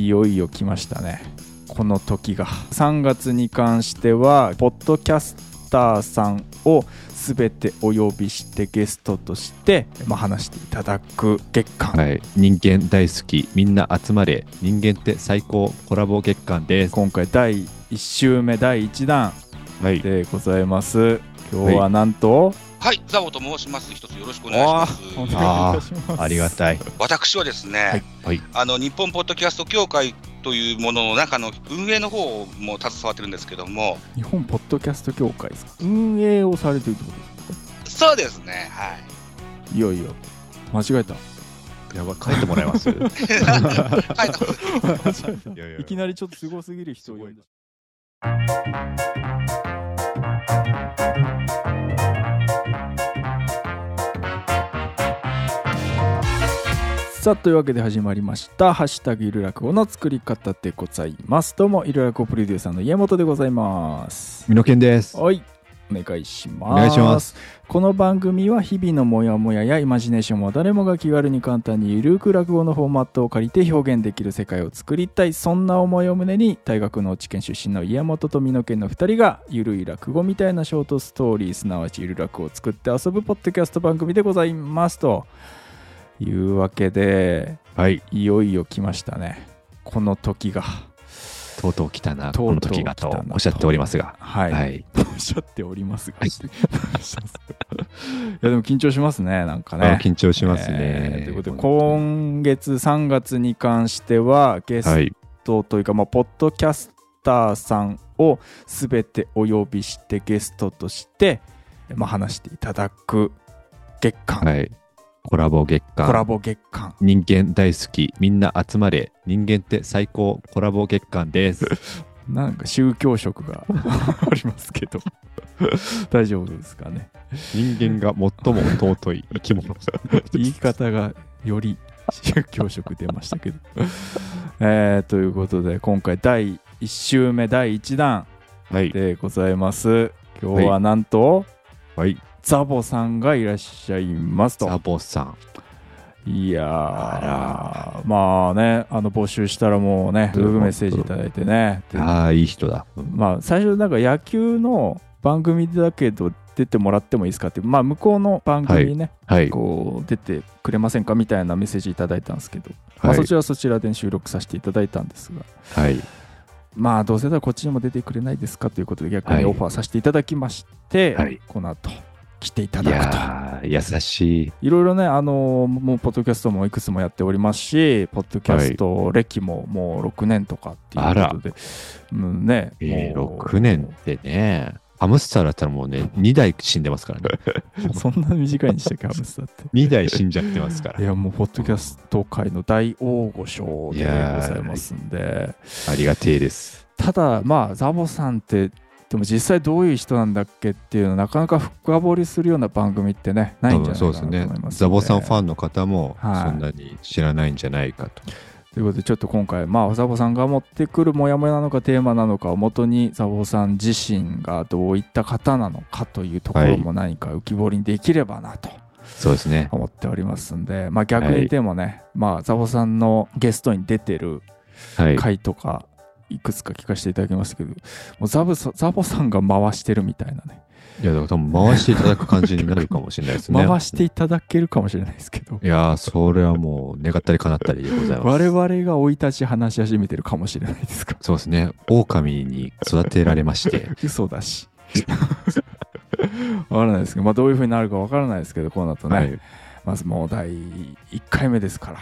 いよいよ来ましたね。この時が。3月に関してはポッドキャスターさんを全てお呼びしてゲストとして、まあ、話していただく月間、はい、人間大好きみんな集まれ。人間って最高コラボ月間です。今回第1週目第1弾はい。でございます。今日はなんと、はい、ザボと申します。一つよろしくお願いします。ありがたい。私はですね、はいあの日本ポッドキャスト協会というものの中の運営の方も携わってるんですけども、日本ポッドキャスト協会ですか？運営をされてるってことですか？そうですね、はい。いよいよ間違えた。やば書いてもらえます？いは い、やいや。いきなりちょっとすごすぎる人を呼んださあというわけで始まりました「ハッシュタグゆる落語」の作り方でございます。どうもゆる落語プロデューサーの家元でございます。みのけんです。はい。お願いします。お願いします。この番組は日々のモヤモヤやイマジネーションを誰もが気軽に簡単にゆるく落語のフォーマットを借りて表現できる世界を作りたい。そんな思いを胸に大学の知見出身の家元と美濃県の2人がゆるい落語みたいなショートストーリーすなわちゆる落語を作って遊ぶポッドキャスト番組でございます。というわけではい。いよいよ来ましたね。この時が。とうとう来たな。とうとうこの時が来たなとおっしゃっておりますが。はい、はい。おっしゃっておりますが、はい。いやでも緊張しますね。なんかあね緊張しますね、えーということで本今月3月に関してはゲストというか、まあ、ポッドキャスターさんを全てお呼びしてゲストとして、まあ、話していただく月間、はいコラボ月間。コラボ月間。人間大好き。みんな集まれ。人間って最高。コラボ月間です。なんか宗教色が ありますけど。大丈夫ですかね。人間が最も尊い生き物。言い方がより宗教色出ましたけど。えーということで今回第1週目第1弾はい。でございます。今日はなんと、はいザボさんがいらっしゃいますザと。ボさん。いやまあねあの募集したらもうねすぐメッセージいただいてね。でああいい人だ、まあ最初なんか野球の番組だけど出てもらってもいいですかってまあ向こうの番組にね、はい。こう出てくれませんかみたいなメッセージいただいたんですけど、まあ、はい。そちらはそちらで収録させていただいたんですが。はい。まあどうせだらこっちにも出てくれないですかということで逆はい。にオファーさせていただきまして、はい。この後来ていたいだくと。優しい。いろいろね、あのもうポッドキャストもいくつもやっておりますし、ポッドキャスト歴ももう6年とかっていうことで、うんね、えー、もう。6年ってねハムスターだったらもうね2代死んでますからね。そんな短いにしたっけ、ハムスターって。2代死んじゃってますから。いや、もう、ポッドキャスト界の大大御所でございますんで、ありがてえです。ただ、まあ、ザボさんって、でも実際どういう人なんだっけっていうのなかなか深掘りするような番組ってね、ないんじゃないかなと思いますんでザボさんファンの方もはいそんなに知らないんじゃないかと、ということでちょっと今回まあザボさんが持ってくるモヤモヤなのかテーマなのかをもとにザボさん自身がどういった方なのかというところも何か浮き彫りにできればなとそうですね思っておりますんで、まあ逆にでもね、まあザボさんのゲストに出てるはい。回とかいくつか聞かせていただきましたけど、もうザボさザボさんが回してるみたいなね。いやだから多分回していただく感じになるかもしれないですね。回していただけるかもしれないですけど。いやーそれはもう願ったり叶ったりでございます。我々が生い立ち話し始めてるかもしれないですか？そうですね。狼に育てられまして。嘘だし。わからないですけど、まあ、どういうふうになるかわからないですけどこうなるとね、はい。まずもう第1回目ですから、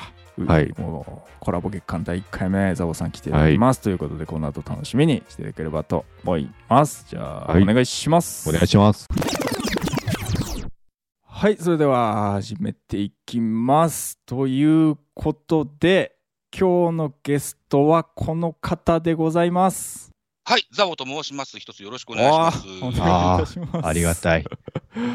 はい。もうコラボ月間第1回目ザボさん来ていただきます、ということでこの後楽しみにしていただければと思います。じゃあ、はい。お願いします。お願いします。はいそれでは始めていきます。ということで今日のゲストはこの方でございますはい、ザボと申します。一つよろしくお願いします。お願いいたします。ありがたい。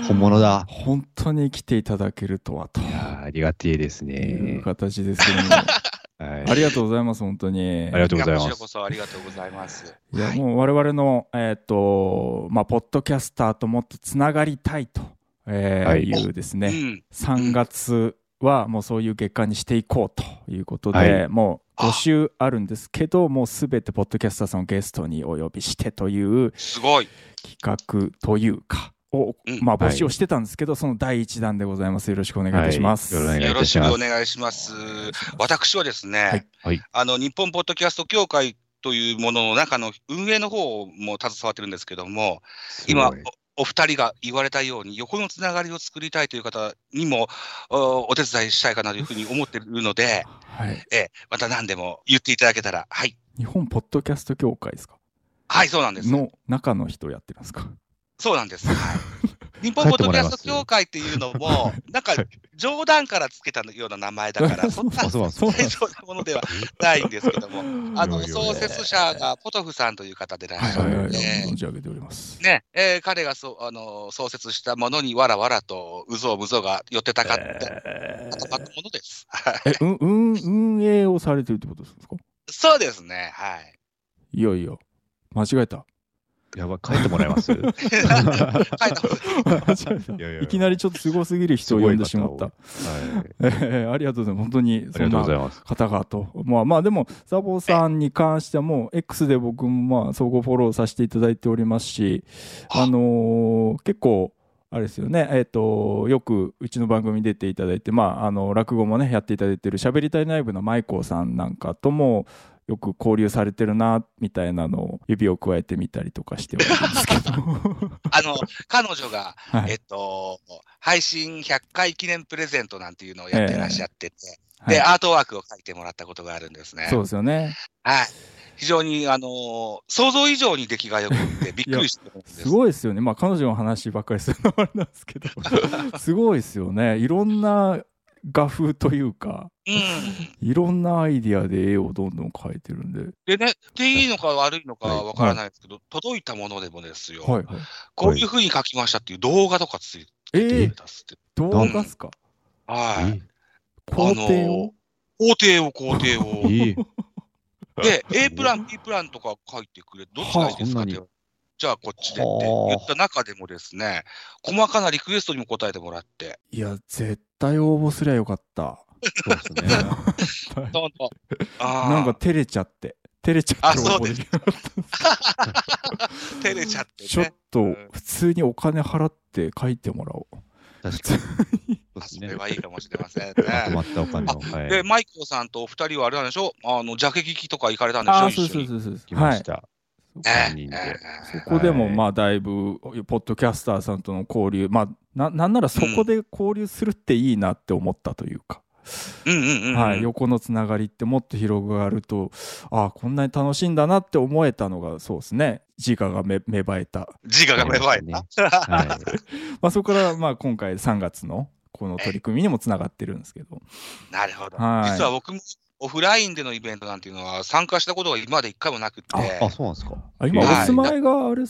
本物だ。本当に来ていただけるとはと。いやーありがてえですいうね形ですけども、はい。ありがとうございます、本当に。ありがとうございますやこちらこそありがとうございます。いやはい。もう我々の、えっ、と、まあ、ポッドキャスターともっとつながりたいと、えーはい。いうですね、うん、3月はもうそういう月間にしていこうということで、はい。も募集あるんですけどもうすべてポッドキャスターさんをゲストにお呼びしてというすごい。企画というかを、うん。まあ、募集をしてたんですけど、その第一弾でございます。よろしくお願いいたします、はい。よろしくお願いします。私はですね、はい。はい。あの、日本ポッドキャスト協会というものの中の運営の方も携わってるんですけども、今、おお二人が言われたように、横のつながりを作りたいという方にもおお手伝いしたいかなというふうに思っているので、はい、ええまた何でも言っていただけたら、はい。日本ポッドキャスト協会ですか？はい、そうなんです。の中の人やってるんですか？そうなんです。はい。日本ポッドキャスト協会っていうのも、なんか冗談からつけたような名前だから、そんな大丈夫なものではないんですけども、あの創設者がポトフさんという方でいらっしゃるので、存じ上げております。ね、えー彼がそうあの創設したものにわらわらとうぞうむぞうが寄ってたかって、え固まったものです。ーえ、うん、うん、運営をされてるってことですかそうですね、はい。いやいや、間違えた。やばい、帰ってもらえます？書いいきなりちょっとすごすぎる人を呼んでしまった。はい。えーありがとうございます。本当にありがとうそんなございます。方々と。まあまあでも、ザボさんに関してはもう X で僕もまあ総合フォローさせていただいておりますし、ああのー結構、あれですよね、えっ、と、よくうちの番組に出ていただいて、まあ、あの、落語もね、やっていただいてる、喋りたい内部の舞子さんなんかとも、よく交流されてるな、みたいなのを指を加えてみたりとかしておるんですけど。あの彼女が、はいえっと、配信100回記念プレゼントなんていうのをやってらっしゃってて、はいで、アートワークを書いてもらったことがあるんですね。そうですよね。はい。非常に、あのー想像以上に出来が良くって、びっくりしてるんです。すごいですよね。まあ、彼女の話ばっかりするのはあれなんですけど、すごいですよね。いろんな画風というか、うん。いろんなアイディアで絵をどんどん描いてるんで。でね、でいいのか悪いのかはいわからないですけど、届いたものでもですよ、はいはい。こういうふうに書きましたっていう動画とかついえてー、出すって。動画っすか？はい。工程を、工程を工程を。いい。で、A プラン、B プランとか書いてくれ、どっちがいいですかって。じゃあこっちでって言った中でもですね、細かなリクエストにも答えてもらって、いや、絶対応募すりゃよかった。そうですね。どんどん。なんか照れちゃって。照れちゃって応募ですきなかった照れちゃってちょっね。とうん普通にお金払って書いてもらおう。確かに。それ。はいいかもしれませんまとまね。ったお金を。はで、い。マイコさんとお二人はあれなんでしょ？あの、ジャケ聞きとか行かれたんでしょ？ああ、そう。そうそうそう。はい来まし。た。え三人で。えそこでもはいまあだいぶポッドキャスターさんとの交流まあななんならそこで交流するっていいなって思ったというか。はい、横のつながりってもっと広がるとああこんなに楽しいんだなって思えたのがそうですね自我が芽芽生えた、自我が芽生えねた。はい。まあ、そこからまあ今回3月のこの取り組みにもつながってるんですけど なるほど。はい実は僕もオフラインでのイベントなんていうのは参加したことが今まで一回もなくて、あ、そうなんですか。あ今おはい。住まいがあれで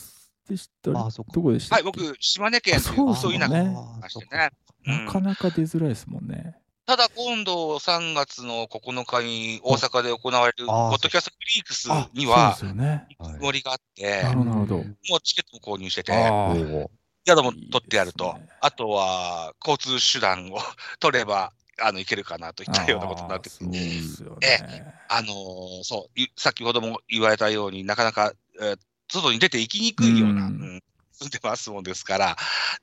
したあそっか。どこでした？っはい、け僕、島根県といううそう田舎にいねましてね。うん。なかなか出づらいですもんね、ただ今度3月の9日に大阪で行われるポあッドキャストフリークスあにはそうですよね。はいつもりがあって、なるほど。もうチケットも購入してて、宿も取ってやると。あとは交通手段を 取れば、あの、行けるかなといったようなことになってくるね。あのーそう、い先ほども言われたようになかなか、えー外に出て行きにくいような、ううんん住んでますもんですから、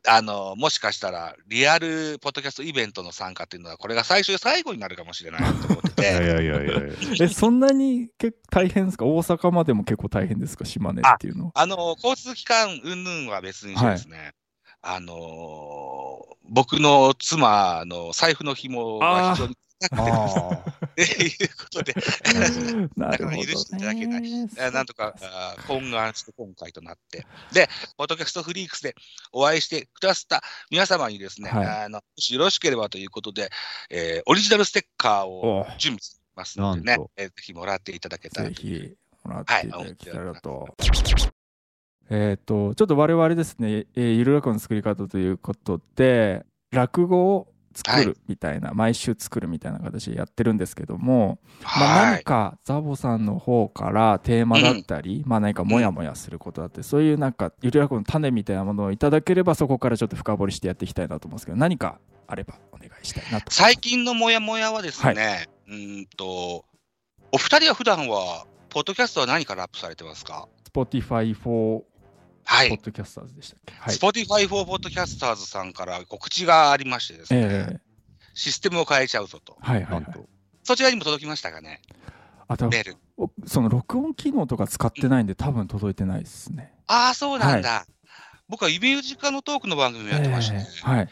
あのーもしかしたら、リアルポッドキャストイベントの参加っていうのは、これが最初で最後になるかもしれないなと思ってて、いやいやいやいや。え、そんなに結構大変ですか？大阪までも結構大変ですか？島根っていうのは。あのー交通機関云々は別にですね、あのー僕の妻の財布の紐が非常に高くてあ っていうことで、なるほど、ね。許していただけない。えーなんとか懇願して今回となって、で、ポッドキャストフリークスでお会いしてくださった皆様にですね、はい。あのもしよろしければということで、えーオリジナルステッカーをお準備しますのでねえーぜひもらっていただけたらぜという。ひもらっていただけたらと。えっ、と、ちょっと我々ですね、えーゆる落語の作り方ということで、落語を作るみたいな、毎週作るみたいな形でやってるんですけども、まあ、はい。何かザボさんの方からテーマだったり、まあ何かモヤモヤすることだって、そういうなんかゆる落語の種みたいなものをいただければそこからちょっと深掘りしてやっていきたいなと思うんですけど何かあればお願いしたいなと。最近のモヤモヤはですね、うーんと、お二人は普段は、ポッドキャストは何からアップされてますか？Spotify for はい。Podcasters でしたっけ？はい。Spotify for Podcasters さんから告知がありましてですね、ええシステムを変えちゃうぞと。はいはいはい。そちらにも届きましたかね、あ、多分メール。おその録音機能とか使ってないんで、多分届いてないですね。ああ、そうなんだ。僕はミュージカルトークの番組をやってまして、ええはい。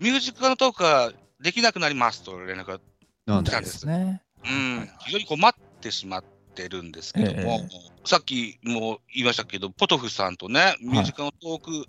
ミュージカルトークができなくなりますと連絡が、来たんですですね。うん、非常に困ってしまってるんですけども、えさっきも言いましたけど、ポトフさんとね、ミュージカルトーク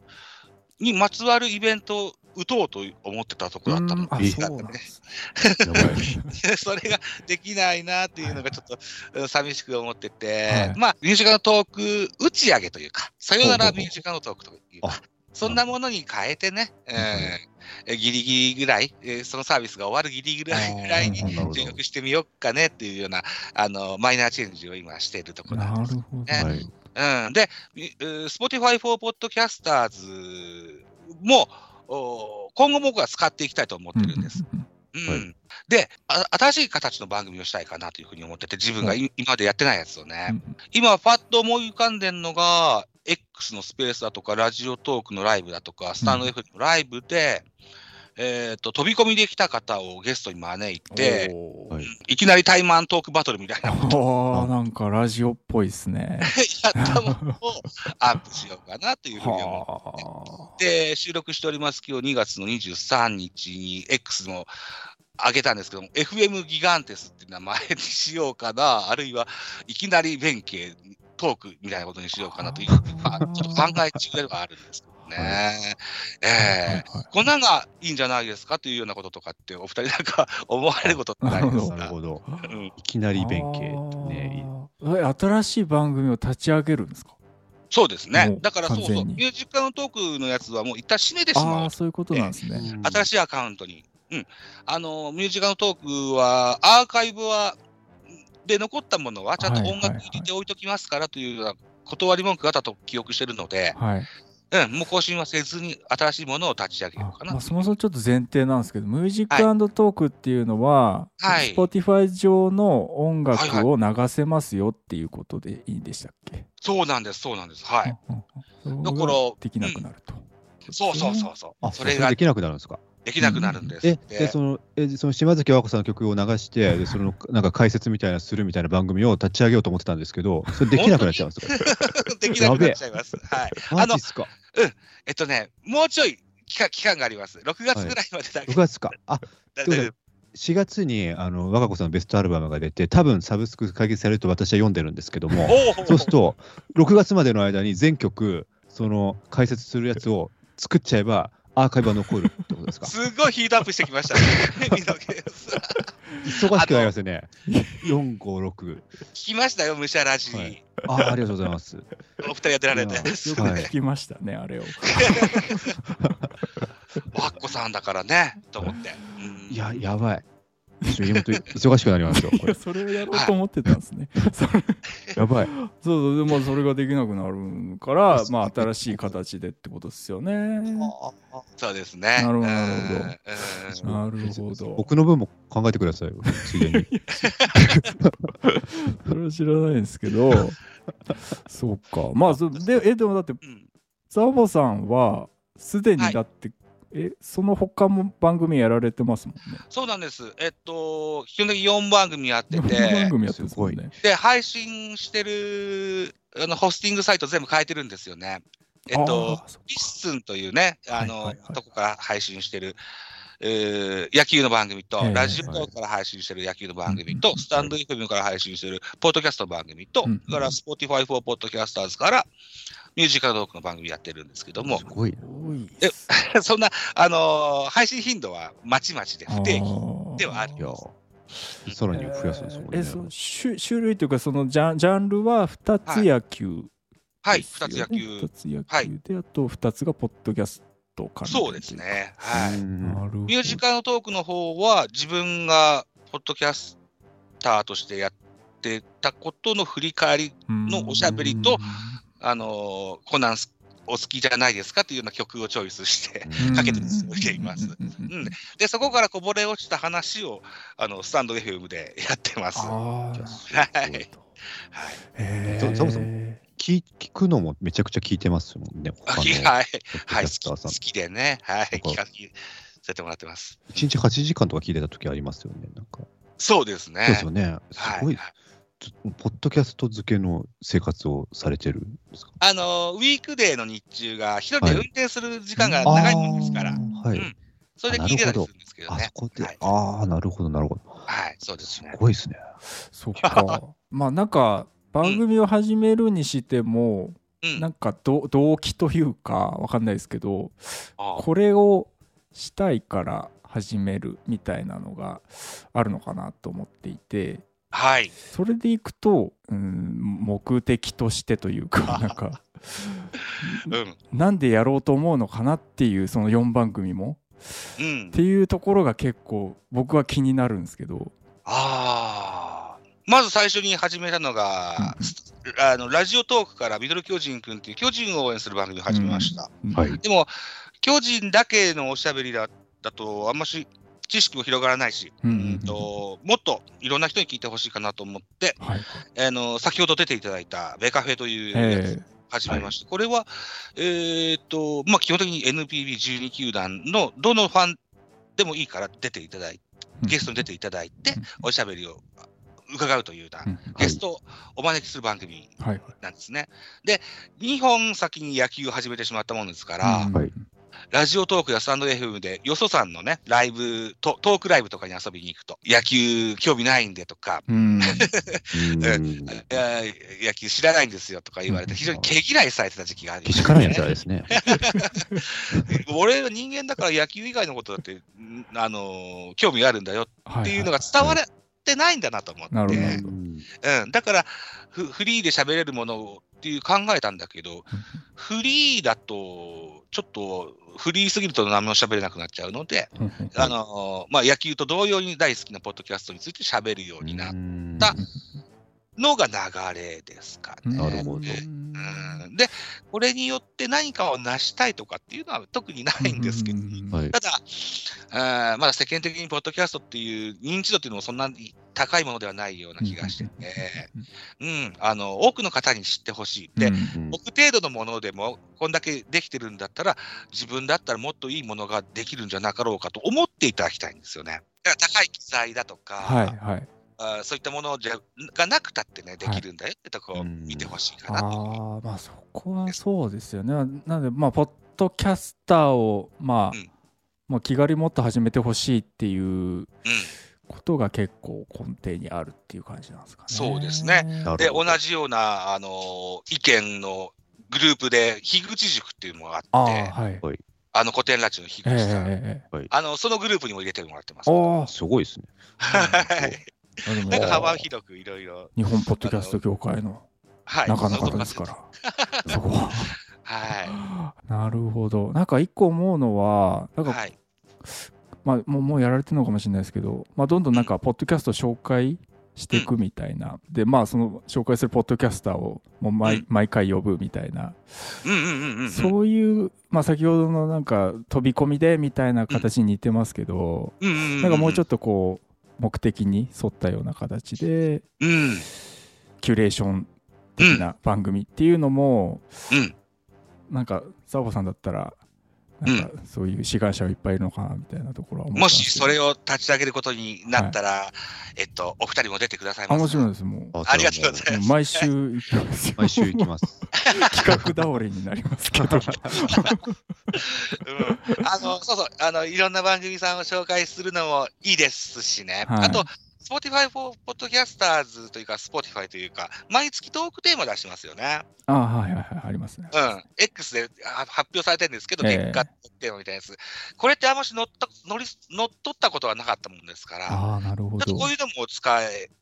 にまつわるイベントを打とうと思ってたところだったので。それができないなっていうのがちょっとうん寂しく思ってて、はい。まあ、ミュージカルトーク打ち上げというか、さよならミュージカルトークというあか、そんなものに変えてね、えーギリギリぐらい、えーそのサービスが終わるギリギリぐらいになるほど。収録してみようかねっていうようなあのマイナーチェンジを今しているところなんです。なるほど。ね。はい。うん、で、Spotify for Podcasters もお今後僕は使っていきたいと思ってるんです。うん。であ、新しい形の番組をしたいかなというふうに思ってて、自分がい。今までやってないやつをね、うん。今、パッと思い浮かんでるのが、X のスペースだとか、ラジオトークのライブだとか、スタンド F のライブで、えーと、飛び込みできた方をゲストに招いて、はい。いきなりタイムアントークバトルみたいなこと。をあーなんかラジオっぽいですね。やったものをアップしようかなというふうに思はって、収録しております、今日2月の23日に X も上げたんですけども、FM ギガンテスっていう名前にしようかな、あるいはいきなり弁慶トークみたいなことにしようかなという、まあ、ちょっと考え中ではあるんですけどね。ええはいこんなんがいいんじゃないですかというようなこととかって、お二人なんか 思われることってないですか？なるほど。うんいきなり弁慶ね。新しい番組を立ち上げるんですか？そうです。ねだからそうそう、完全にミュージカルトークのやつはもう一旦閉めてしあまうあ、。そういうことなんですね。新しいアカウントに。うん。あの、ミュージカルトークは、アーカイブは、で残ったものは、ちゃんと音楽入れて置いときますからというような断り文句があったと記憶してるので、はい。うん、もう更新はせずに新しいものを立ち上げようかなあまあ、。そもそもちょっと前提なんですけど、ミュージックトークっていうのは、はい Spotify 上の音楽を流せますよっていうことでいいんでしたっけ、そうなんです、そうなんです。はい。うんうんだからできなくなると。そうそうそうそう。あ、それがそれができなくなるんですか？できなくなるんです。え、その、え、その島崎和歌子さんの曲を流して、で、その、なんか解説みたいなするみたいな番組を立ち上げようと思ってたんですけど、それできなくなっちゃうんですか。できなくなっちゃいます。はい。マジっすか？えっとね、もうちょい期間期間があります。6月ぐらいまでだけ。6月か。あ、だということ4月に、あの、和歌子さんのベストアルバムが出て、多分サブスク解決されると私は読んでるんですけども、そうすると、6月までの間に全曲、その解説するやつを作っちゃえば、アーカイブは残るってことですか？すごいヒートアップしてきましたね。忙しくなりますよね。4、5、6。聞きましたよ、むしゃらじ。はいああ、ありがとうございます。お二人やってられてよく聞きましたね、あれを。わっこさんだからね、と思って。うんいや、やばい。ちょ家元忙しくなりますよ、これいや。それをやろうと思ってたんですね。やばい。そうそう、でもそれができなくなるから、まあ新しい形でってことですよね。そうですね。なるほどうんなるほど。僕の分も考えてくださいよ、ついでに。それは知らないですけど、そうか。まあ、そで、え、でもだって、うんザボさんは、すでにだって、え、その他も番組やられてますもんね。そうなんです。えっと、基本的に4番組やって番て、組やってすもんね。で、配信してる、あの、ホスティングサイト全部変えてるんですよね。えっと LISTEN というね、あの、はいはいはいとこから配信してる、えー野球の番組と、ええラジオから配信してる野球の番組と、スタンド FM から配信してるポッドキャストの番組と、うんそれから Spotify for Podcasters からミュージカルトークの番組やってるんですけども。す、ごいえ そんな、あのー配信頻度はまちまちで不定期期ではあるいや、さらに増やすんですね。えそう種種類というかそのジャンジャンルは2つ野球はい、ですよね、二つ野球。二。つ野球はい。であと2つがポッドキャスト関連そうですね。はい。ミュージカルトークの方は、自分がポッドキャスターとしてやってたことの振り返り、のおしゃべりとあのーコナンスお好きじゃないですかというような曲をチョイスして、うんかけていますうんで、そこからこぼれ落ちた話を、あの、スタンド FM でやってます。はい。すごいはい。へそそもそもえ聞聞くのもめちゃくちゃ聞いてますもんね。はい。はい。好き好きでね。はい。聞かせてもらってます。1日8時間とか聞いてた時ありますよね。なんか。そうですね。そうですよね。すはい。ごい、ずポッドキャスト漬けの生活をされてるんですか？あの、ウィークデーの日中が、一人ではい運転する時間が長いもんですから、はい。うんそれで聞いてたりするんですけどねあそ。こで、はいああ、なるほど、なるほど。はい。そうですすね。ごいですね。そっか まあなんか番組を始めるにしても、うん。なんかど動機というかわかんないですけどあこれをしたいから始めるみたいなのがあるのかなと思っていてはい。それでいくと、うん、目的としてというか なんかうん。なんでやろうと思うのかなっていうその4番組もうんっ。ていうところが結構僕は気になるんですけどああ。まず最初に始めたのが、あのラジオトークからミドル巨人くんっていう巨人を応援する番組を始めました。うんはいでも、巨人だけのおしゃべりだだと、あんまし知識も広がらないし、うんうんともっといろんな人に聞いてほしいかなと思って、はい。あの先ほど出ていただいたベカフェというやつえ始めました。これは、えーっと、まあ、基本的に NPB12 球団のどのファンでもいいから出ていただいて、ーゲストに出ていただいてうん、おしゃべりを伺うというようゲストをお招きする番組なんですね。で、2本先に野球を始めてしまったもんですから、ラジオトークやスタンド FM で、よそさんのね、ライブト、トークライブとかに遊びに行くと、野球興味ないんでとか、野球知らないんですよとか言われて、うん。非常に毛嫌いされてた時期があるんけしですよからんですね。俺は人間だから野球以外のことだって、んあのー興味あるんだよはっていうのが伝われてないんだなと思って、なるほどうん、だからフ、フリーで喋れるものっていう考えたんだけど、フリーだと、ちょっとフリーすぎると何も喋れなくなっちゃうので、あのーまあ、野球と同様に大好きなポッドキャストについて喋るようになっうんたのが流れですかね。なるほど。で、これによって何かを成したいとかっていうのは特にないんですけど、うん。はい。ただ、あーまだ世間的にポッドキャストっていう認知度っていうのもそんなに高いものではないような気がしてて、うん、あの多くの方に知ってほしい。で、僕程度のものでも、こんだけできてるんだったら、自分だったらもっといいものができるんじゃなかろうかと思っていただきたいんですよね。だから高い機材だとか、はいはい。あーそういったものじゃがなくたってね、できるんだよってとこをうん見てほしいかなと。ああまあそこはそうですよね。なのでまあポッドキャスターをまあ、うんまあ気軽にもっと始めてほしいっていううん。ことが結構根底にあるっていう感じなんですかね。そうですね。で、同じような、あのー意見のグループで、樋口塾っていうのがあって、あああはい。の古典ラジオの樋ええ口さん、えええあの、そのグループにも入れてもらってます。えあすごいですね。なんか幅広くいろいろ、日本ポッドキャスト協会のはい、中の方ですから、そこは。は なるほど。なんか一個思うのはなんい。か、はい。まあ、もうもうやられてるのかもしれないですけど、まあ、どんどんなんかポッドキャストを紹介していくみたいな、でまあその紹介するポッドキャスターをもう毎,、うん毎回呼ぶみたいな。そういう、まあ、先ほどのなんか飛び込みでみたいな形に似てますけど。なんかもうちょっっとこう目的に沿ったような形で。キュレーション的な番組っていうのも、うん。なんかザボさんだったらなんかそういう志願者がいっぱいいるのかなみたいなところはもしそれを立ち上げることになったら、えっと、お二人も出てくださいます。かあもちろんですもう。ありがとうございます。毎週行きます。よ毎週行きます。企画倒れになりますけど。うん。あの、そうそう、あの、いろんな番組さんを紹介するのもいいですしね。はい。あと、Spotify for Podcasters というか、Spotify というか、毎月トークテーマ出してますよね。あはいはいはいありますねうん。X であ発表されてるんですけど、ええ結果テーマみたいなやつ。これってあんまし乗った、乗り、乗っ取ったことはなかったもんですから、ああなるほどちょっとこういうのも使えうん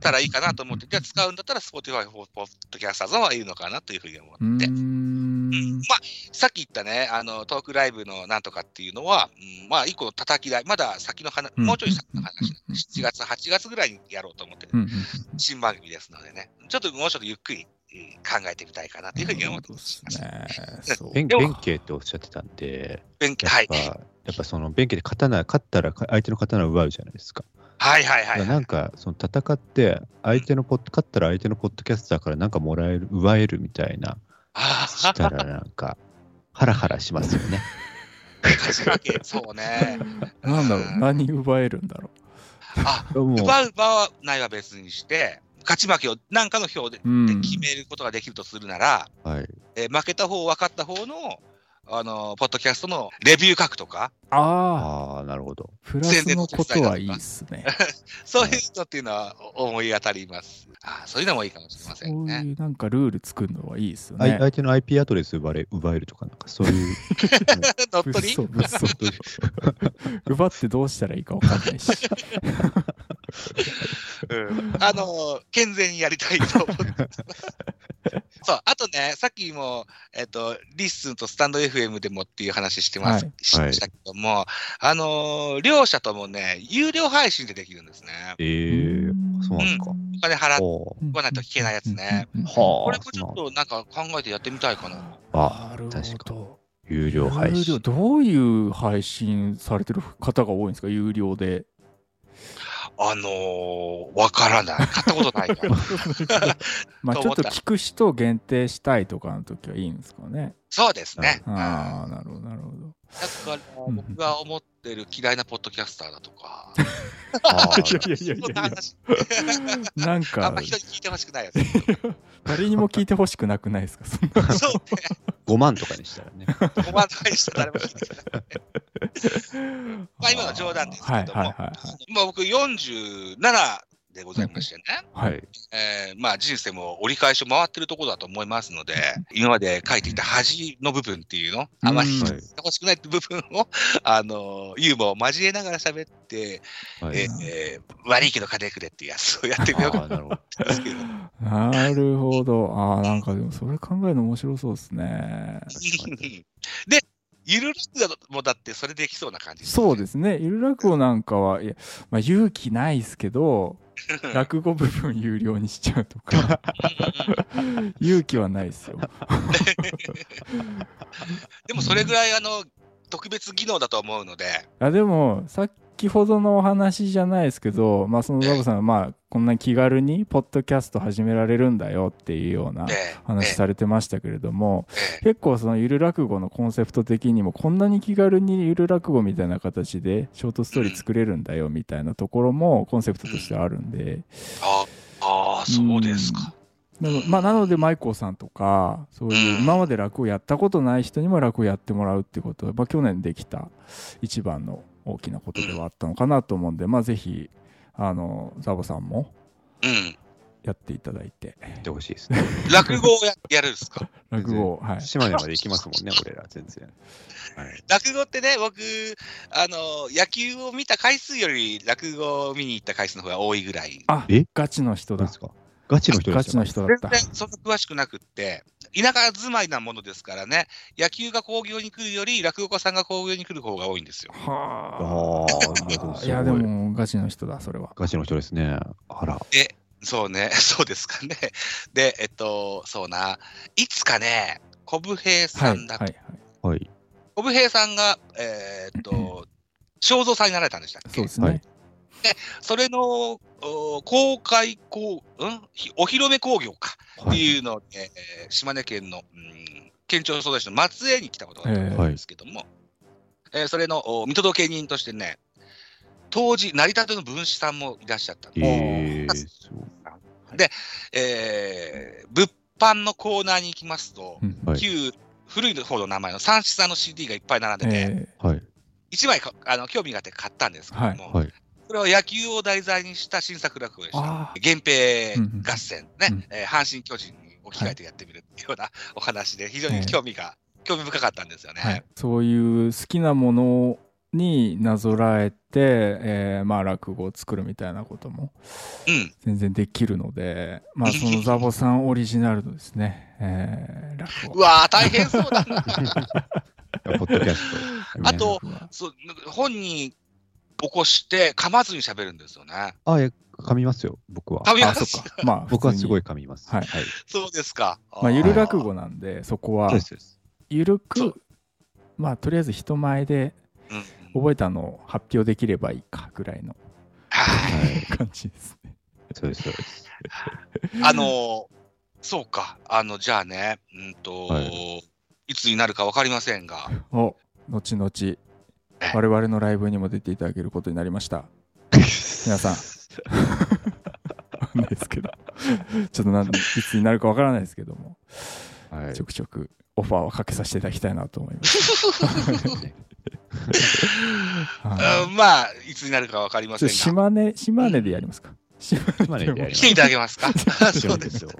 たらいいかなと思って、じゃあ使うんだったら Spotify for Podcasters はいいのかなというふうに思うーって。ん。まあ、さっき言ったね、あのトークライブのなんとかっていうのは、うん。まあ、一個の叩き台、まだ先の話、うん。もうちょい先の話うん、7月、8月ぐらいにやろうと思ってる、新番組ですのでね、ちょっともうちょっとゆっくりえー考えてみたいかなというふうに思ってます。弁 でも弁慶っておっしゃってたんで、弁はい。やっぱ、やっぱその弁慶で刀、勝ったら相手の刀を奪うじゃないですか。はいはいはい。なんか、その戦って、相手のポッ勝ったら相手のポッドキャスターからなんかもらえる、奪えるみたいな、あしたらなんか、ハラハラしますよね。あ、勝ち負け、そうね。なんだろう、何奪えるんだろう奪う奪わないは別にして、勝ち負けを何かの票でう。うん。で決めることができるとするなら、はい。えー負けた方、分かった方の、あのポッドキャストのレビュー書くとか、ああ、なるほど。プラスのことはいいっすね。そういうのっていうのは思い当たります。あそういうのもいいかもしれませそんね。ういうなんかルール作るのはいいっすよね。相手の IP アドレス奪れ奪えるとか、なんかそういう。乗っ取り？奪ってどうしたらいいか分かんないし。うんあの健全にやりたいと思ってます。そう、あとね、さっきも、えっ、と、 LISTEN とスタンド FM でもっていう話してます、はいしましたけども、あのー両者ともね、有料配信でできるんですね。えー、そうなんですか。お金払わないと聞けないやつね。これもちょっとなんか考えてやってみたいかな。あ確かに。有料配信。どういう配信されてる方が多いんですか？有料で。あのー、わからない。買ったことないから。まあちょっと聞く人を限定したいとかの時はいいんですかね。そうですね。うんああ、なるほど、なるほど。だから、うん僕が思ってる嫌いなポッドキャスターだとか、いやいやいやそんなんあんかま、人に聞いてほしくないやつ。誰にも聞いてほしくなくないですか？そんなそうね。5万とかにしたらね。5万とかにしたら誰も聞いてない。まあ今のは冗談ですけども、はいはいはいはい。今僕47でございましてね、はい。えーまあ人生も折り返しを回ってるところだと思いますので、今まで書いてきた恥の部分っていうの、あまりうん聞いてほしくないって部分を、あの、ユーモアを交えながら喋って、はいえーえー悪いけど金くれっていうやつをやってみようかなるほど。なですけど。なるほど。ああ、なんかでもそれ考えるの面白そうですね。で、ゆるらくもだってそれできそうな感じそうですね。ゆる落語なんかは、いや、まあ、勇気ないですけど、落語部分有料にしちゃうとか、勇気はないですよ。でもそれぐらいあの特別技能だと思うので、あでも、先ほどのお話じゃないですけど、まあ、そのザボさんが、まあ、こんな気軽にポッドキャスト始められるんだよっていうようなええ。話されてましたけれども、え。え。結構そのゆる落語のコンセプト的にもこんなに気軽にゆる落語みたいな形でショートストーリー作れるんだよみたいなところもコンセプトとしてあるんで、ああー、そうですか。なの,、まあ、なので舞子さんとかそういううん。今まで落語やったことない人にも落語やってもらうってことは、まあ、去年できた一番の大きなことではあったのかなと思うんで、まあ、ぜひあのザボさんもうん。やっていただいてやってほしいですね。落語をややるんですか？落語を、はい、島根まで行きますもんね、俺ら、全然。はい。落語ってね、僕、あの、野球を見た回数より落語を見に行った回数の方が多いぐらい。あえ？ガチの人だですか？ガチの人ですよガチの。人だ全った。然そんな詳しくなくって、田舎住まいなものですからね、野球が興行に来るより、落語家さんが興行に来る方が多いんですよ。はあ。あ、あいやでもガチの人だそれは。ガチの人ですね。あら。で、そうね、そうですかね。で、えっと、そうな、いつかね、小武平さんだ、はいはいはい。はい。小武平さんが、えーっと、正蔵さんになられたんでしたっけ？そうですね、はい。それのお公開こう、うん、ひお披露目興行かってはい。いうのを、えー島根県の、うん、県庁所在地の松江に来たことがあったんですけども、えーそれのお見届け人としてね、当時、成り立ての分子さんもいらっしゃったんですえー、そう。えー物販のコーナーに行きますと、うんはい。旧古い方の名前の三枝さんの CD がいっぱい並んでて、えはい。一枚かあの興味があって買ったんですけども、はい。それは野球を題材にした新作落語でした。あ源平合戦ね、うんえー阪神・巨人に置き換えてやってみるっていうようなお話で、非常に興味が、興味深かったんですよね。ーはい、そういう好きなものになぞらえて、えーまあ落語を作るみたいなこともうん。全然できるので、まあそのザボさんオリジナルのですね、えー、落語。うわー、大変そうだな。ポッドキャスト。あと そう本に起こして、噛まずに喋るんですよね。あ、え、噛みますよ、僕は。あ、噛みます？そっか。まあ、僕はすごい。い噛みます。はいはい。そうですか。まあ、ゆる落語。語なんで、そこはそうで、すそうです。ゆるく、まあ、とりあえず人前でうん覚えたのを発表できればいいかぐらいのはいはい。感じですね。そうです、そうです。あのーそうか。あの、じゃあね、うんと、、はいつになるかわかりませんが、お、後々、我々のライブにも出ていただけることになりました。皆さん、わかんないですけど、ちょっとなんいつになるかわからないですけども、はい。ちょくちょくオファーをかけさせていただきたいなと思います。まあ、いつになるかわかりませんが、島根、島根でやりますか。島島根でやり来ていただけますか？そうですよ。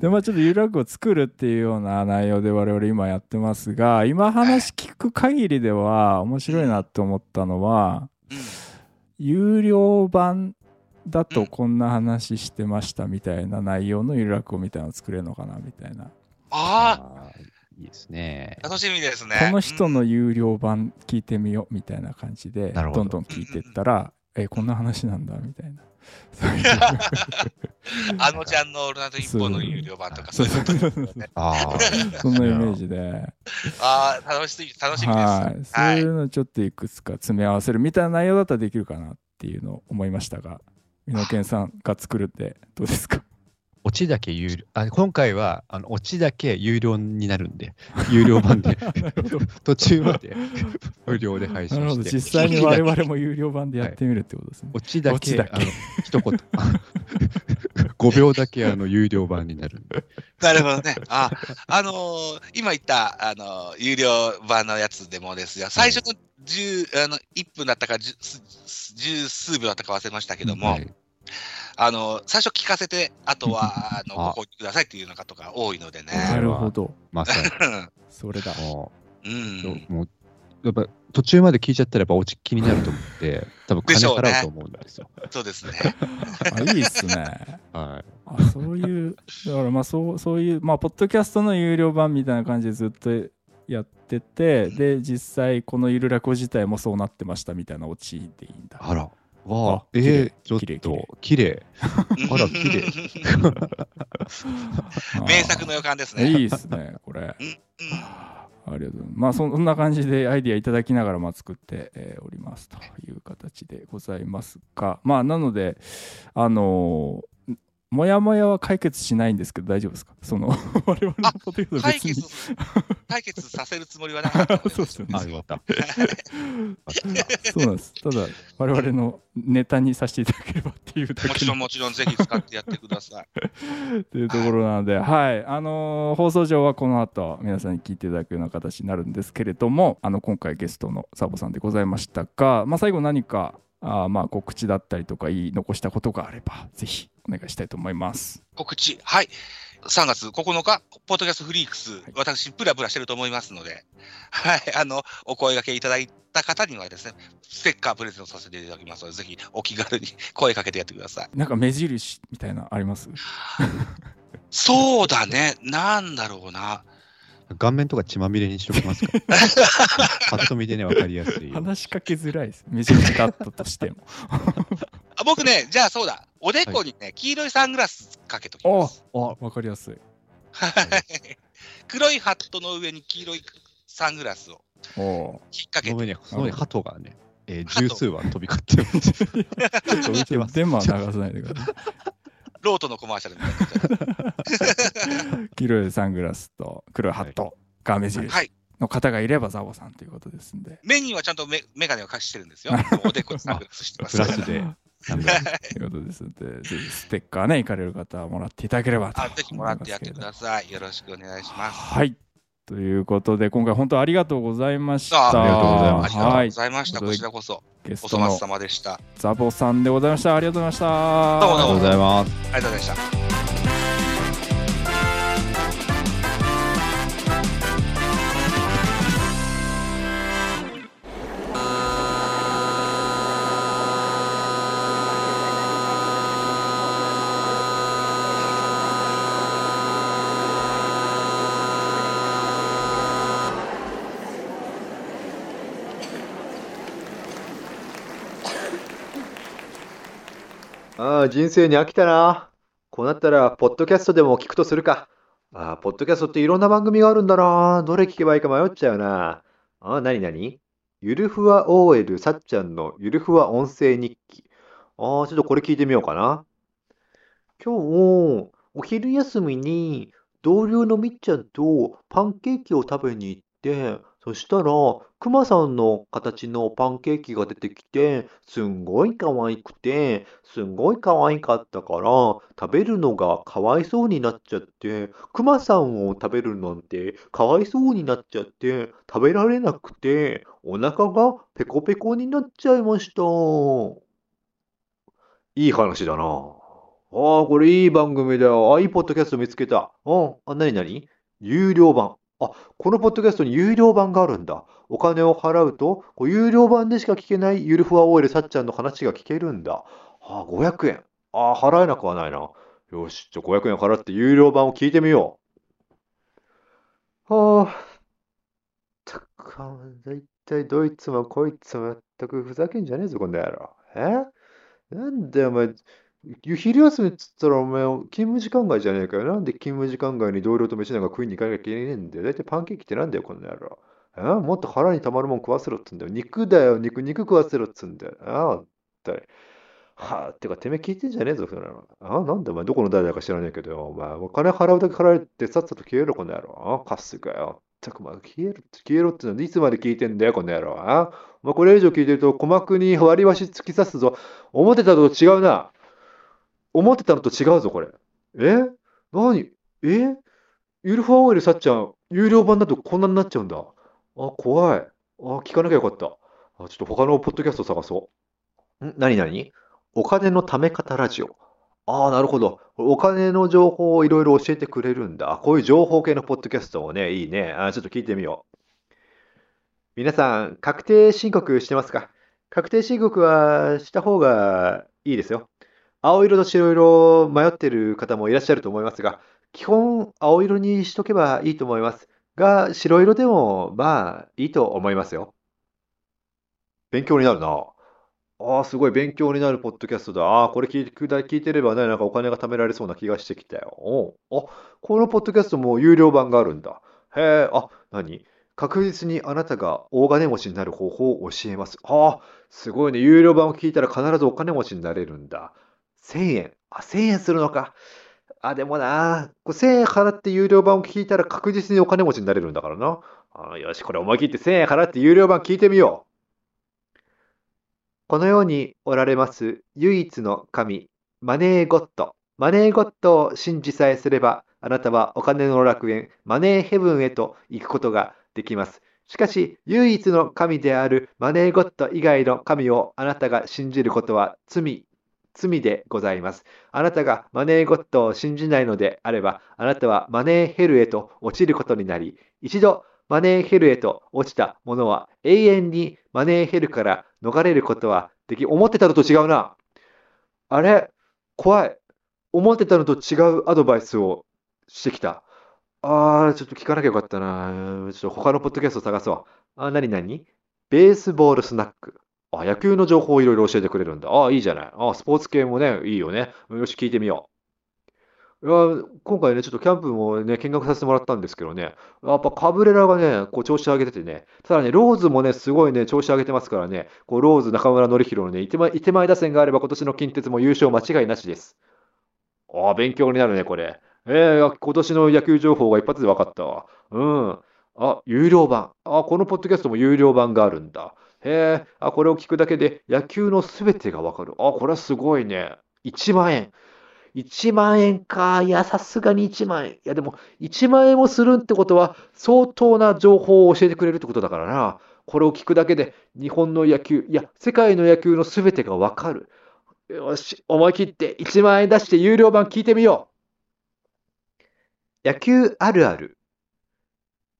でまあちょっとゆるくを作るっていうような内容で我々今やってますが今話聞く限りでは面白いなって思ったのはうん有料版だとこんな話してましたみたいな内容のゆる落語みたいなの作れるのかなみたいなああーいいですねあ、。楽しみですね。この人うんの有料版聞いてみようみたいな感じでどどんどん聞いてったらえこんな話なんだみたいなそういうあのちゃんのオールナイト一本の有料版とか、そそうういうそうそうことですよね。ああ。そんなイメージで。ああ、楽しみ、楽しみです。はい、そうはいいうのちょっといくつか詰め合わせるみたいな内容だったらできるかなっていうのを思いましたが、美濃健さんが作るってどうですか？オチだけ有料。あ今回は、あの、オチだけ有料になるんで、有料版で。途中まで無料で配なるほど。信して。実際に我々も有料版でやってみるってことですね。オチだけ、だけあの、一言。5秒だけ、あの、有料版になるんで。なるほどね。あ、あのー今言った、あのー有料版のやつでもですよ。最初の10、あの、1分だったか10、十数秒だったか忘れましたけども、はいあのー最初聞かせて、あとは、あの、あご購入くださいっていうのがとか多いのでなね。るほど。まさに。それだ。もう。うんもう、やっぱ途中まで聞いちゃったらやっぱオチ気になると思って、多分金払うと思うんですよ。そうですね。あいいっすね。はい。あそういう、だからまあそうそういう、まあ、ポッドキャストの有料版みたいな感じでずっとやってて、で、実際このゆるらこ自体もそうなってましたみたいなオチでいいんだ。あら。わあえー、ちょっ綺麗と、綺麗。あら綺麗 名作の予感ですね。いいですね、これ。うんありがとうございます。まあ、そんな感じでアイディアいただきながらまあ作って、えーおりますという形でございますが、まあ、なので、あのーもやもやは解決しないんですけど、大丈夫ですか？その、我々のポテト別に解決。、させるつもりはなかった。そうですよねあ、よかった。そうなんです。ただ、我々のネタにさせていただければっていうだけのもちろん、もちろん、ぜひ使ってやってください。というところなので、はい、あのー放送上はこの後皆さんに聞いていただくような形になるんですけれども、あの今回ゲストのサボさんでございましたが、まあ、最後何かあーまあ告知だったりとか言い残したことがあれば、ぜひお願いしたいと思います。告知。はい。3月9日、ポッドキャストフリークス、私、ブラブラしてると思いますので、はい。あの、お声掛けいただいた方にはですね、ステッカープレゼントさせていただきますので、ぜひお気軽に 声かけてやってください。なんか目印みたいなあります？そうだね。なんだろうな。顔面とか血まみれにしときますか？パッと見でね、わかりやすい。話しかけづらいです。目印だったとしても。あ僕ね、じゃあそうだ。おでこにね、黄色いサングラスかけときます。あわかりやすい。はい。黒いハットの上に黄色いサングラスをおお引っ掛けて、その上に、その上に鳩がね、えー、十数羽飛び交ってます。ちょっと浮いてます。デマは流さないでください。ロートのコマーシャルみたいな。黄色いサングラスと黒いハットが目印はい。の方がいればザボさんということですんで。目にはちゃんとメメガネを貸してるんですよ。おでこにサングラスしてます。プラスで。なんだということですので、ぜひステッカーね、行かれる方はもらっていただければとあぜひもらってやってください。よろしくお願いします。はい。ということで、今回本当ありがとうございました。あありがとうございましありがとうはい。ございました。こちらこそ、ゲストの様でした。あザボさんでございました。ありがとうございました。どうもどうもありがとうございます。りがとうございました。あ、人生に飽きたな。こうなったら、ポッドキャストでも聞くとするか。ああ、ポッドキャストっていろんな番組があるんだな。どれ聞けばいいか迷っちゃうな。ああ、なになにゆるふわ OL さっちゃんのゆるふわ音声日記。ああ、ちょっとこれ聞いてみようかな。今日、お昼休みに同僚のみっちゃんとパンケーキを食べに行って、そしたら、くまさんの形のパンケーキが出てきて、すんごい可愛くて、すんごい可愛かったから、食べるのがかわいそうになっちゃって、くまさんを食べるなんてかわいそうになっちゃって、食べられなくて、お腹がペコペコになっちゃいました。いい話だな。ああ、これいい番組だよ。あ、いいポッドキャスト見つけた。うん。あ、なになに？有料版。あ、このポッドキャストに有料版があるんだ。お金を払うと、こう有料版でしか聞けないゆるふわ OL さっちゃんの話が聞けるんだ。あ、500円。あ、払えなくはないな。よし、じゃあ500円払って有料版を聞いてみよう。はあ。たく、だいたいどいつもこいつも全くふざけんじゃねえぞ、この野郎。え？なんだよ、お前。昼休みっつったらお前、勤務時間外じゃねえかよ。なんで勤務時間外に同僚と飯なんか食いに行かなきゃいけねえんだよ。だいたいパンケーキってなんだよ、この野郎。え？もっと腹にたまるもん食わせろっつうんだよ。肉だよ、肉、肉食わせろっつうんだよ。ああ、だい。はあ、てか、てめえ聞いてんじゃねえぞ、その野郎。ああ、なんだお前、どこの誰だか知らねえけど。お前、お金払うだけ払えってさっさと消えろ、この野郎。ああ、カスかよ。たく、ま、消えろって、消えろってのはいつまで聞いてんだよ、この野郎。ああお前、これ以上聞いてると、鼓膜に割り箸突き刺すぞ。思ってたと違うな。思ってたのと違うぞ、これ。え？何？え？ゆるふわ OL さっちゃん、有料版だとこんなになっちゃうんだ。あ、怖い。あ、聞かなきゃよかった。あ、ちょっと他のポッドキャスト探そう。ん？何？何？お金の貯め方ラジオ。ああ、なるほど。お金の情報をいろいろ教えてくれるんだ。こういう情報系のポッドキャストもね、いいね。あちょっと聞いてみよう。皆さん、確定申告してますか？確定申告はした方がいいですよ。青色と白色迷ってる方もいらっしゃると思いますが、基本青色にしとけばいいと思います。が、白色でもまあいいと思いますよ。勉強になるな。ああ、すごい勉強になるポッドキャストだ。ああ、これ聞いて聞いてればね、なんかお金が貯められそうな気がしてきたよ。おうあ、このポッドキャストも有料版があるんだ。へえ、あ、何？確実にあなたが大金持ちになる方法を教えます。ああ、すごいね。有料版を聞いたら必ずお金持ちになれるんだ。1000円。あ、1000円するのか。あ、でもな、こう1000円払って有料版を聞いたら確実にお金持ちになれるんだからな。あよし、これ思い切って1000円払って有料版聞いてみよう。この世におられます唯一の神、マネーゴッド。マネーゴッドを信じさえすれば、あなたはお金の楽園、マネーヘブンへと行くことができます。しかし、唯一の神であるマネーゴッド以外の神をあなたが信じることは罪、罪でございます。あなたがマネーゴッドを信じないのであれば、あなたはマネーヘルへと落ちることになり、一度マネーヘルへと落ちた者は永遠にマネーヘルから逃れることはでき、思ってたのと違うな。あれ？怖い。思ってたのと違うアドバイスをしてきた。あー、ちょっと聞かなきゃよかったな。ちょっと他のポッドキャスト探そう。あ、なになにベースボールスナック。あ、野球の情報をいろいろ教えてくれるんだ。ああ、いいじゃない。あ、スポーツ系もね、いいよね。よし、聞いてみよう。いや、今回ね、ちょっとキャンプもね、見学させてもらったんですけどね、やっぱカブレラがね、こう調子上げててね、ただね、ローズもね、すごいね、調子上げてますからね、こうローズ、中村紀弘のね、いてまい打線があれば今年の近鉄も優勝間違いなしです。ああ、勉強になるね、これ。えー、今年の野球情報が一発で分かったわ。うん。あ、有料版。あ、このポッドキャストも有料版があるんだ。へえ、あ、これを聞くだけで野球のすべてがわかる。あ、これはすごいね。1万円。1万円か。いや、さすがに1万円。いや、でも、1万円もするってことは、相当な情報を教えてくれるってことだからな。これを聞くだけで、日本の野球、いや、世界の野球のすべてがわかる。よし、思い切って1万円出して有料版聞いてみよう。野球あるある。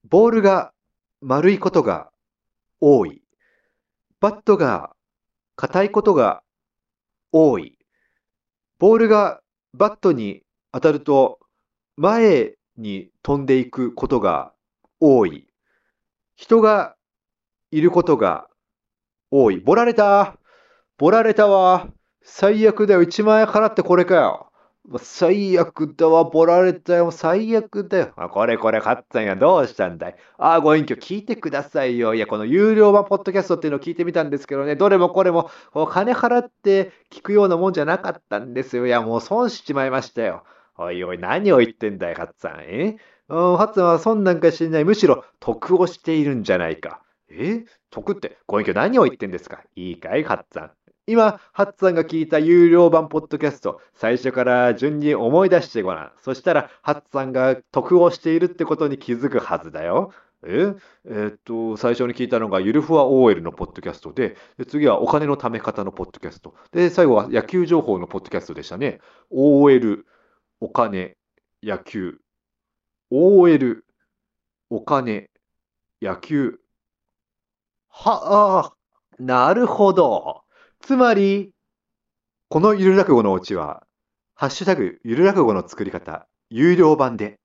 ボールが丸いことが多い。バットが硬いことが多い。ボールがバットに当たると前に飛んでいくことが多い。人がいることが多い。ボられたボられたわ最悪だよ。1万円払ってこれかよ。最悪だわ。ボラれたよ。最悪だよ。あこれこれ、カッツァンや。どうしたんだい？あ、ご隠居聞いてくださいよ。いや、この有料版ポッドキャストっていうのを聞いてみたんですけどね、どれもこれも、こう金払って聞くようなもんじゃなかったんですよ。いや、もう損しちまいましたよ。おいおい、何を言ってんだい、カッツァン。え？うん、ハッツァンは損なんかしない。むしろ得をしているんじゃないか。え？得って、ご隠居何を言ってんですか？いいかい、ハッツァン。今、ハッツァンが聞いた有料版ポッドキャスト、最初から順に思い出してごらん。そしたら、ハッツァンが得をしているってことに気づくはずだよ。え？えーっと、最初に聞いたのが、ゆるふわ OL のポッドキャストで、で次はお金の貯め方のポッドキャスト。で、最後は野球情報のポッドキャストでしたね。OL、お金、野球。OL、お金、野球。はあ、なるほど。つまり、このゆる落語のオチは、ハッシュタグゆる落語の作り方、有料版で。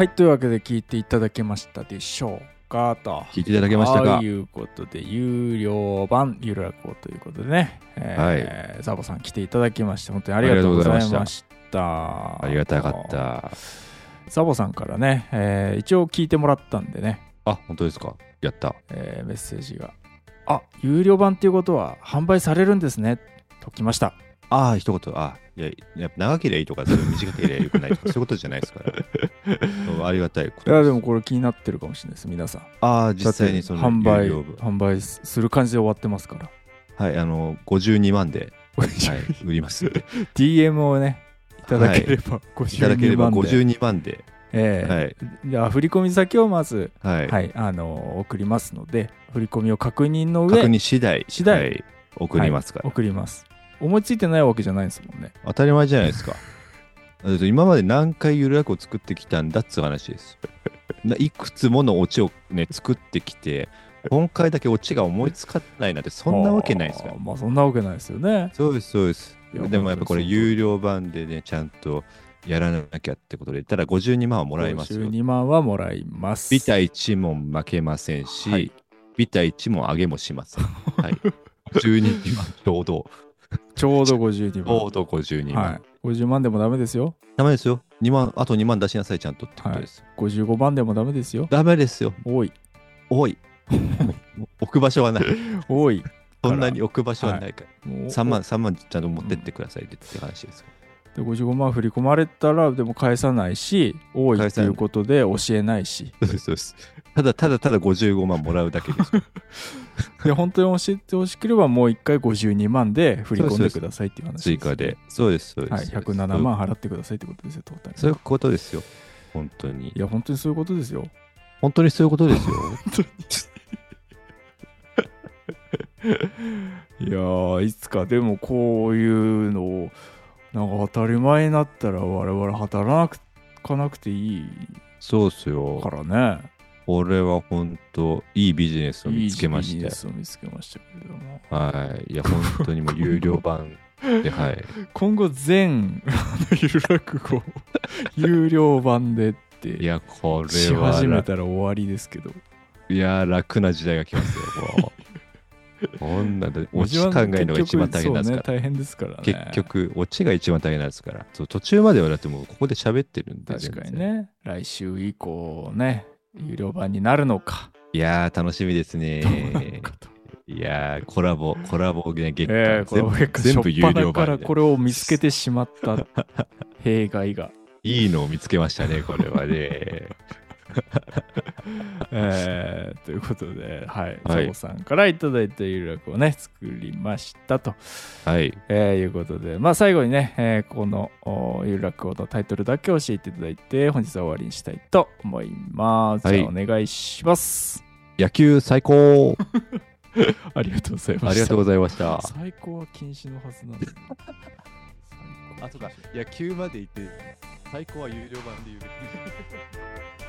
はいというわけで聞いていただけましたでしょうかと。聞いていただけましたか？ということで有料版ゆる落語ということでね、えーザボさん来ていただきまして本当にありがとうございました。ありがたかった。ザボさんからね、えー一応聞いてもらったんでね、あ、本当ですか？やった。えーメッセージが「あ有料版っていうことは販売されるんですね」ときました。ああ、一言。あいや、やっぱ長ければいいとか、短ければよくないとか、そういうことじゃないですから。ありがたいこといやでもこれ気になってるかもしれないです皆さん。ああ、実際にその販売販売する感じで終わってますから。はい、あの、52万で、はい、売ります。DM をねいただければい。ただけれ52ば万で、52万で、ええ。はい、じゃあ振り込み先をまず、はい、はいあの送りますので振り込みを確認の確上認次第、次第。はい、送りますから、送ります思いついてないわけじゃないですもんね当たり前じゃないですか。今まで何回ゆるやくを作ってきたんだっつう話です。ないくつものオチをね、作ってきて、今回だけオチが思いつかないなんて、そんなわけないですか。まあそんなわけないですよねそうです、そうです。でもやっぱこれ有料版でね、ちゃんとやらなきゃってことで言ったら52万はもらえますよ。52万はもらいますビタ1問負けませんし、はいビタ1問上げもしません。はい。12万ちょうど、ちょうど52ちょ万うど52万。はい50万でもダメですよダメですよ。2万、あと2万出しなさい、ちゃんとってことです。55万でもダメですよダメですよ。多い多い。置く場所はない。多いそんなに置く場所はないから。もう3万、3万ちゃんと持ってってくださいってって話です。で55万振り込まれたらでも返さないし多いっていうことで教えないしそうです、そうです。ただただただ55万もらうだけです。で本当に教えてほしければもう一回52万で振り込んでくださいっていう話です追加で。そうです、そうです。はい、107万払ってくださいってことですよトータルそういうことですよ。本当にい。や本当にそういうことですよ本当にそういうことですよ。いやーいつかでもこういうのをなんか当たり前になったら我々働かなくていいそうっすよか。らねこれは本当、いいビジネスをいい見つけまビジネ。スを見つけましたけれどもはい。いや、本当にもう有料版で、はい。今後全ゆる落語有料版でっていや、こしれは始め楽、たら終わりですけどいや、楽な時代が来ますよ。こんなで、オチ考えるのが一番大変なんですから。ね大変ですからね結局、オチが一番大変なんですから。そう途中まではだってもうここで喋ってるんで。確かに。ね来週以降ね有料版になるのかいやー、楽しみですねいやー、コラボ、コラボね、月間、えー、全部有料初っ端からこれを見つけてしまった弊害が、いいのを見つけましたね、これはね。えーということで、はい、はいザボさんからいただいた有料楽をね、作りましたと、はい。えーいうことで、まあ最後にね、えーこのお有楽のタイトルだけ教えていただいて、本日は終わりにしたいと思います。はいお願いします。野球最高 ありがとうございました。ありがとうございました。最高は禁止のはずなんだよね。あ、そうか。野球まで行って、最高は有料版で言うべき。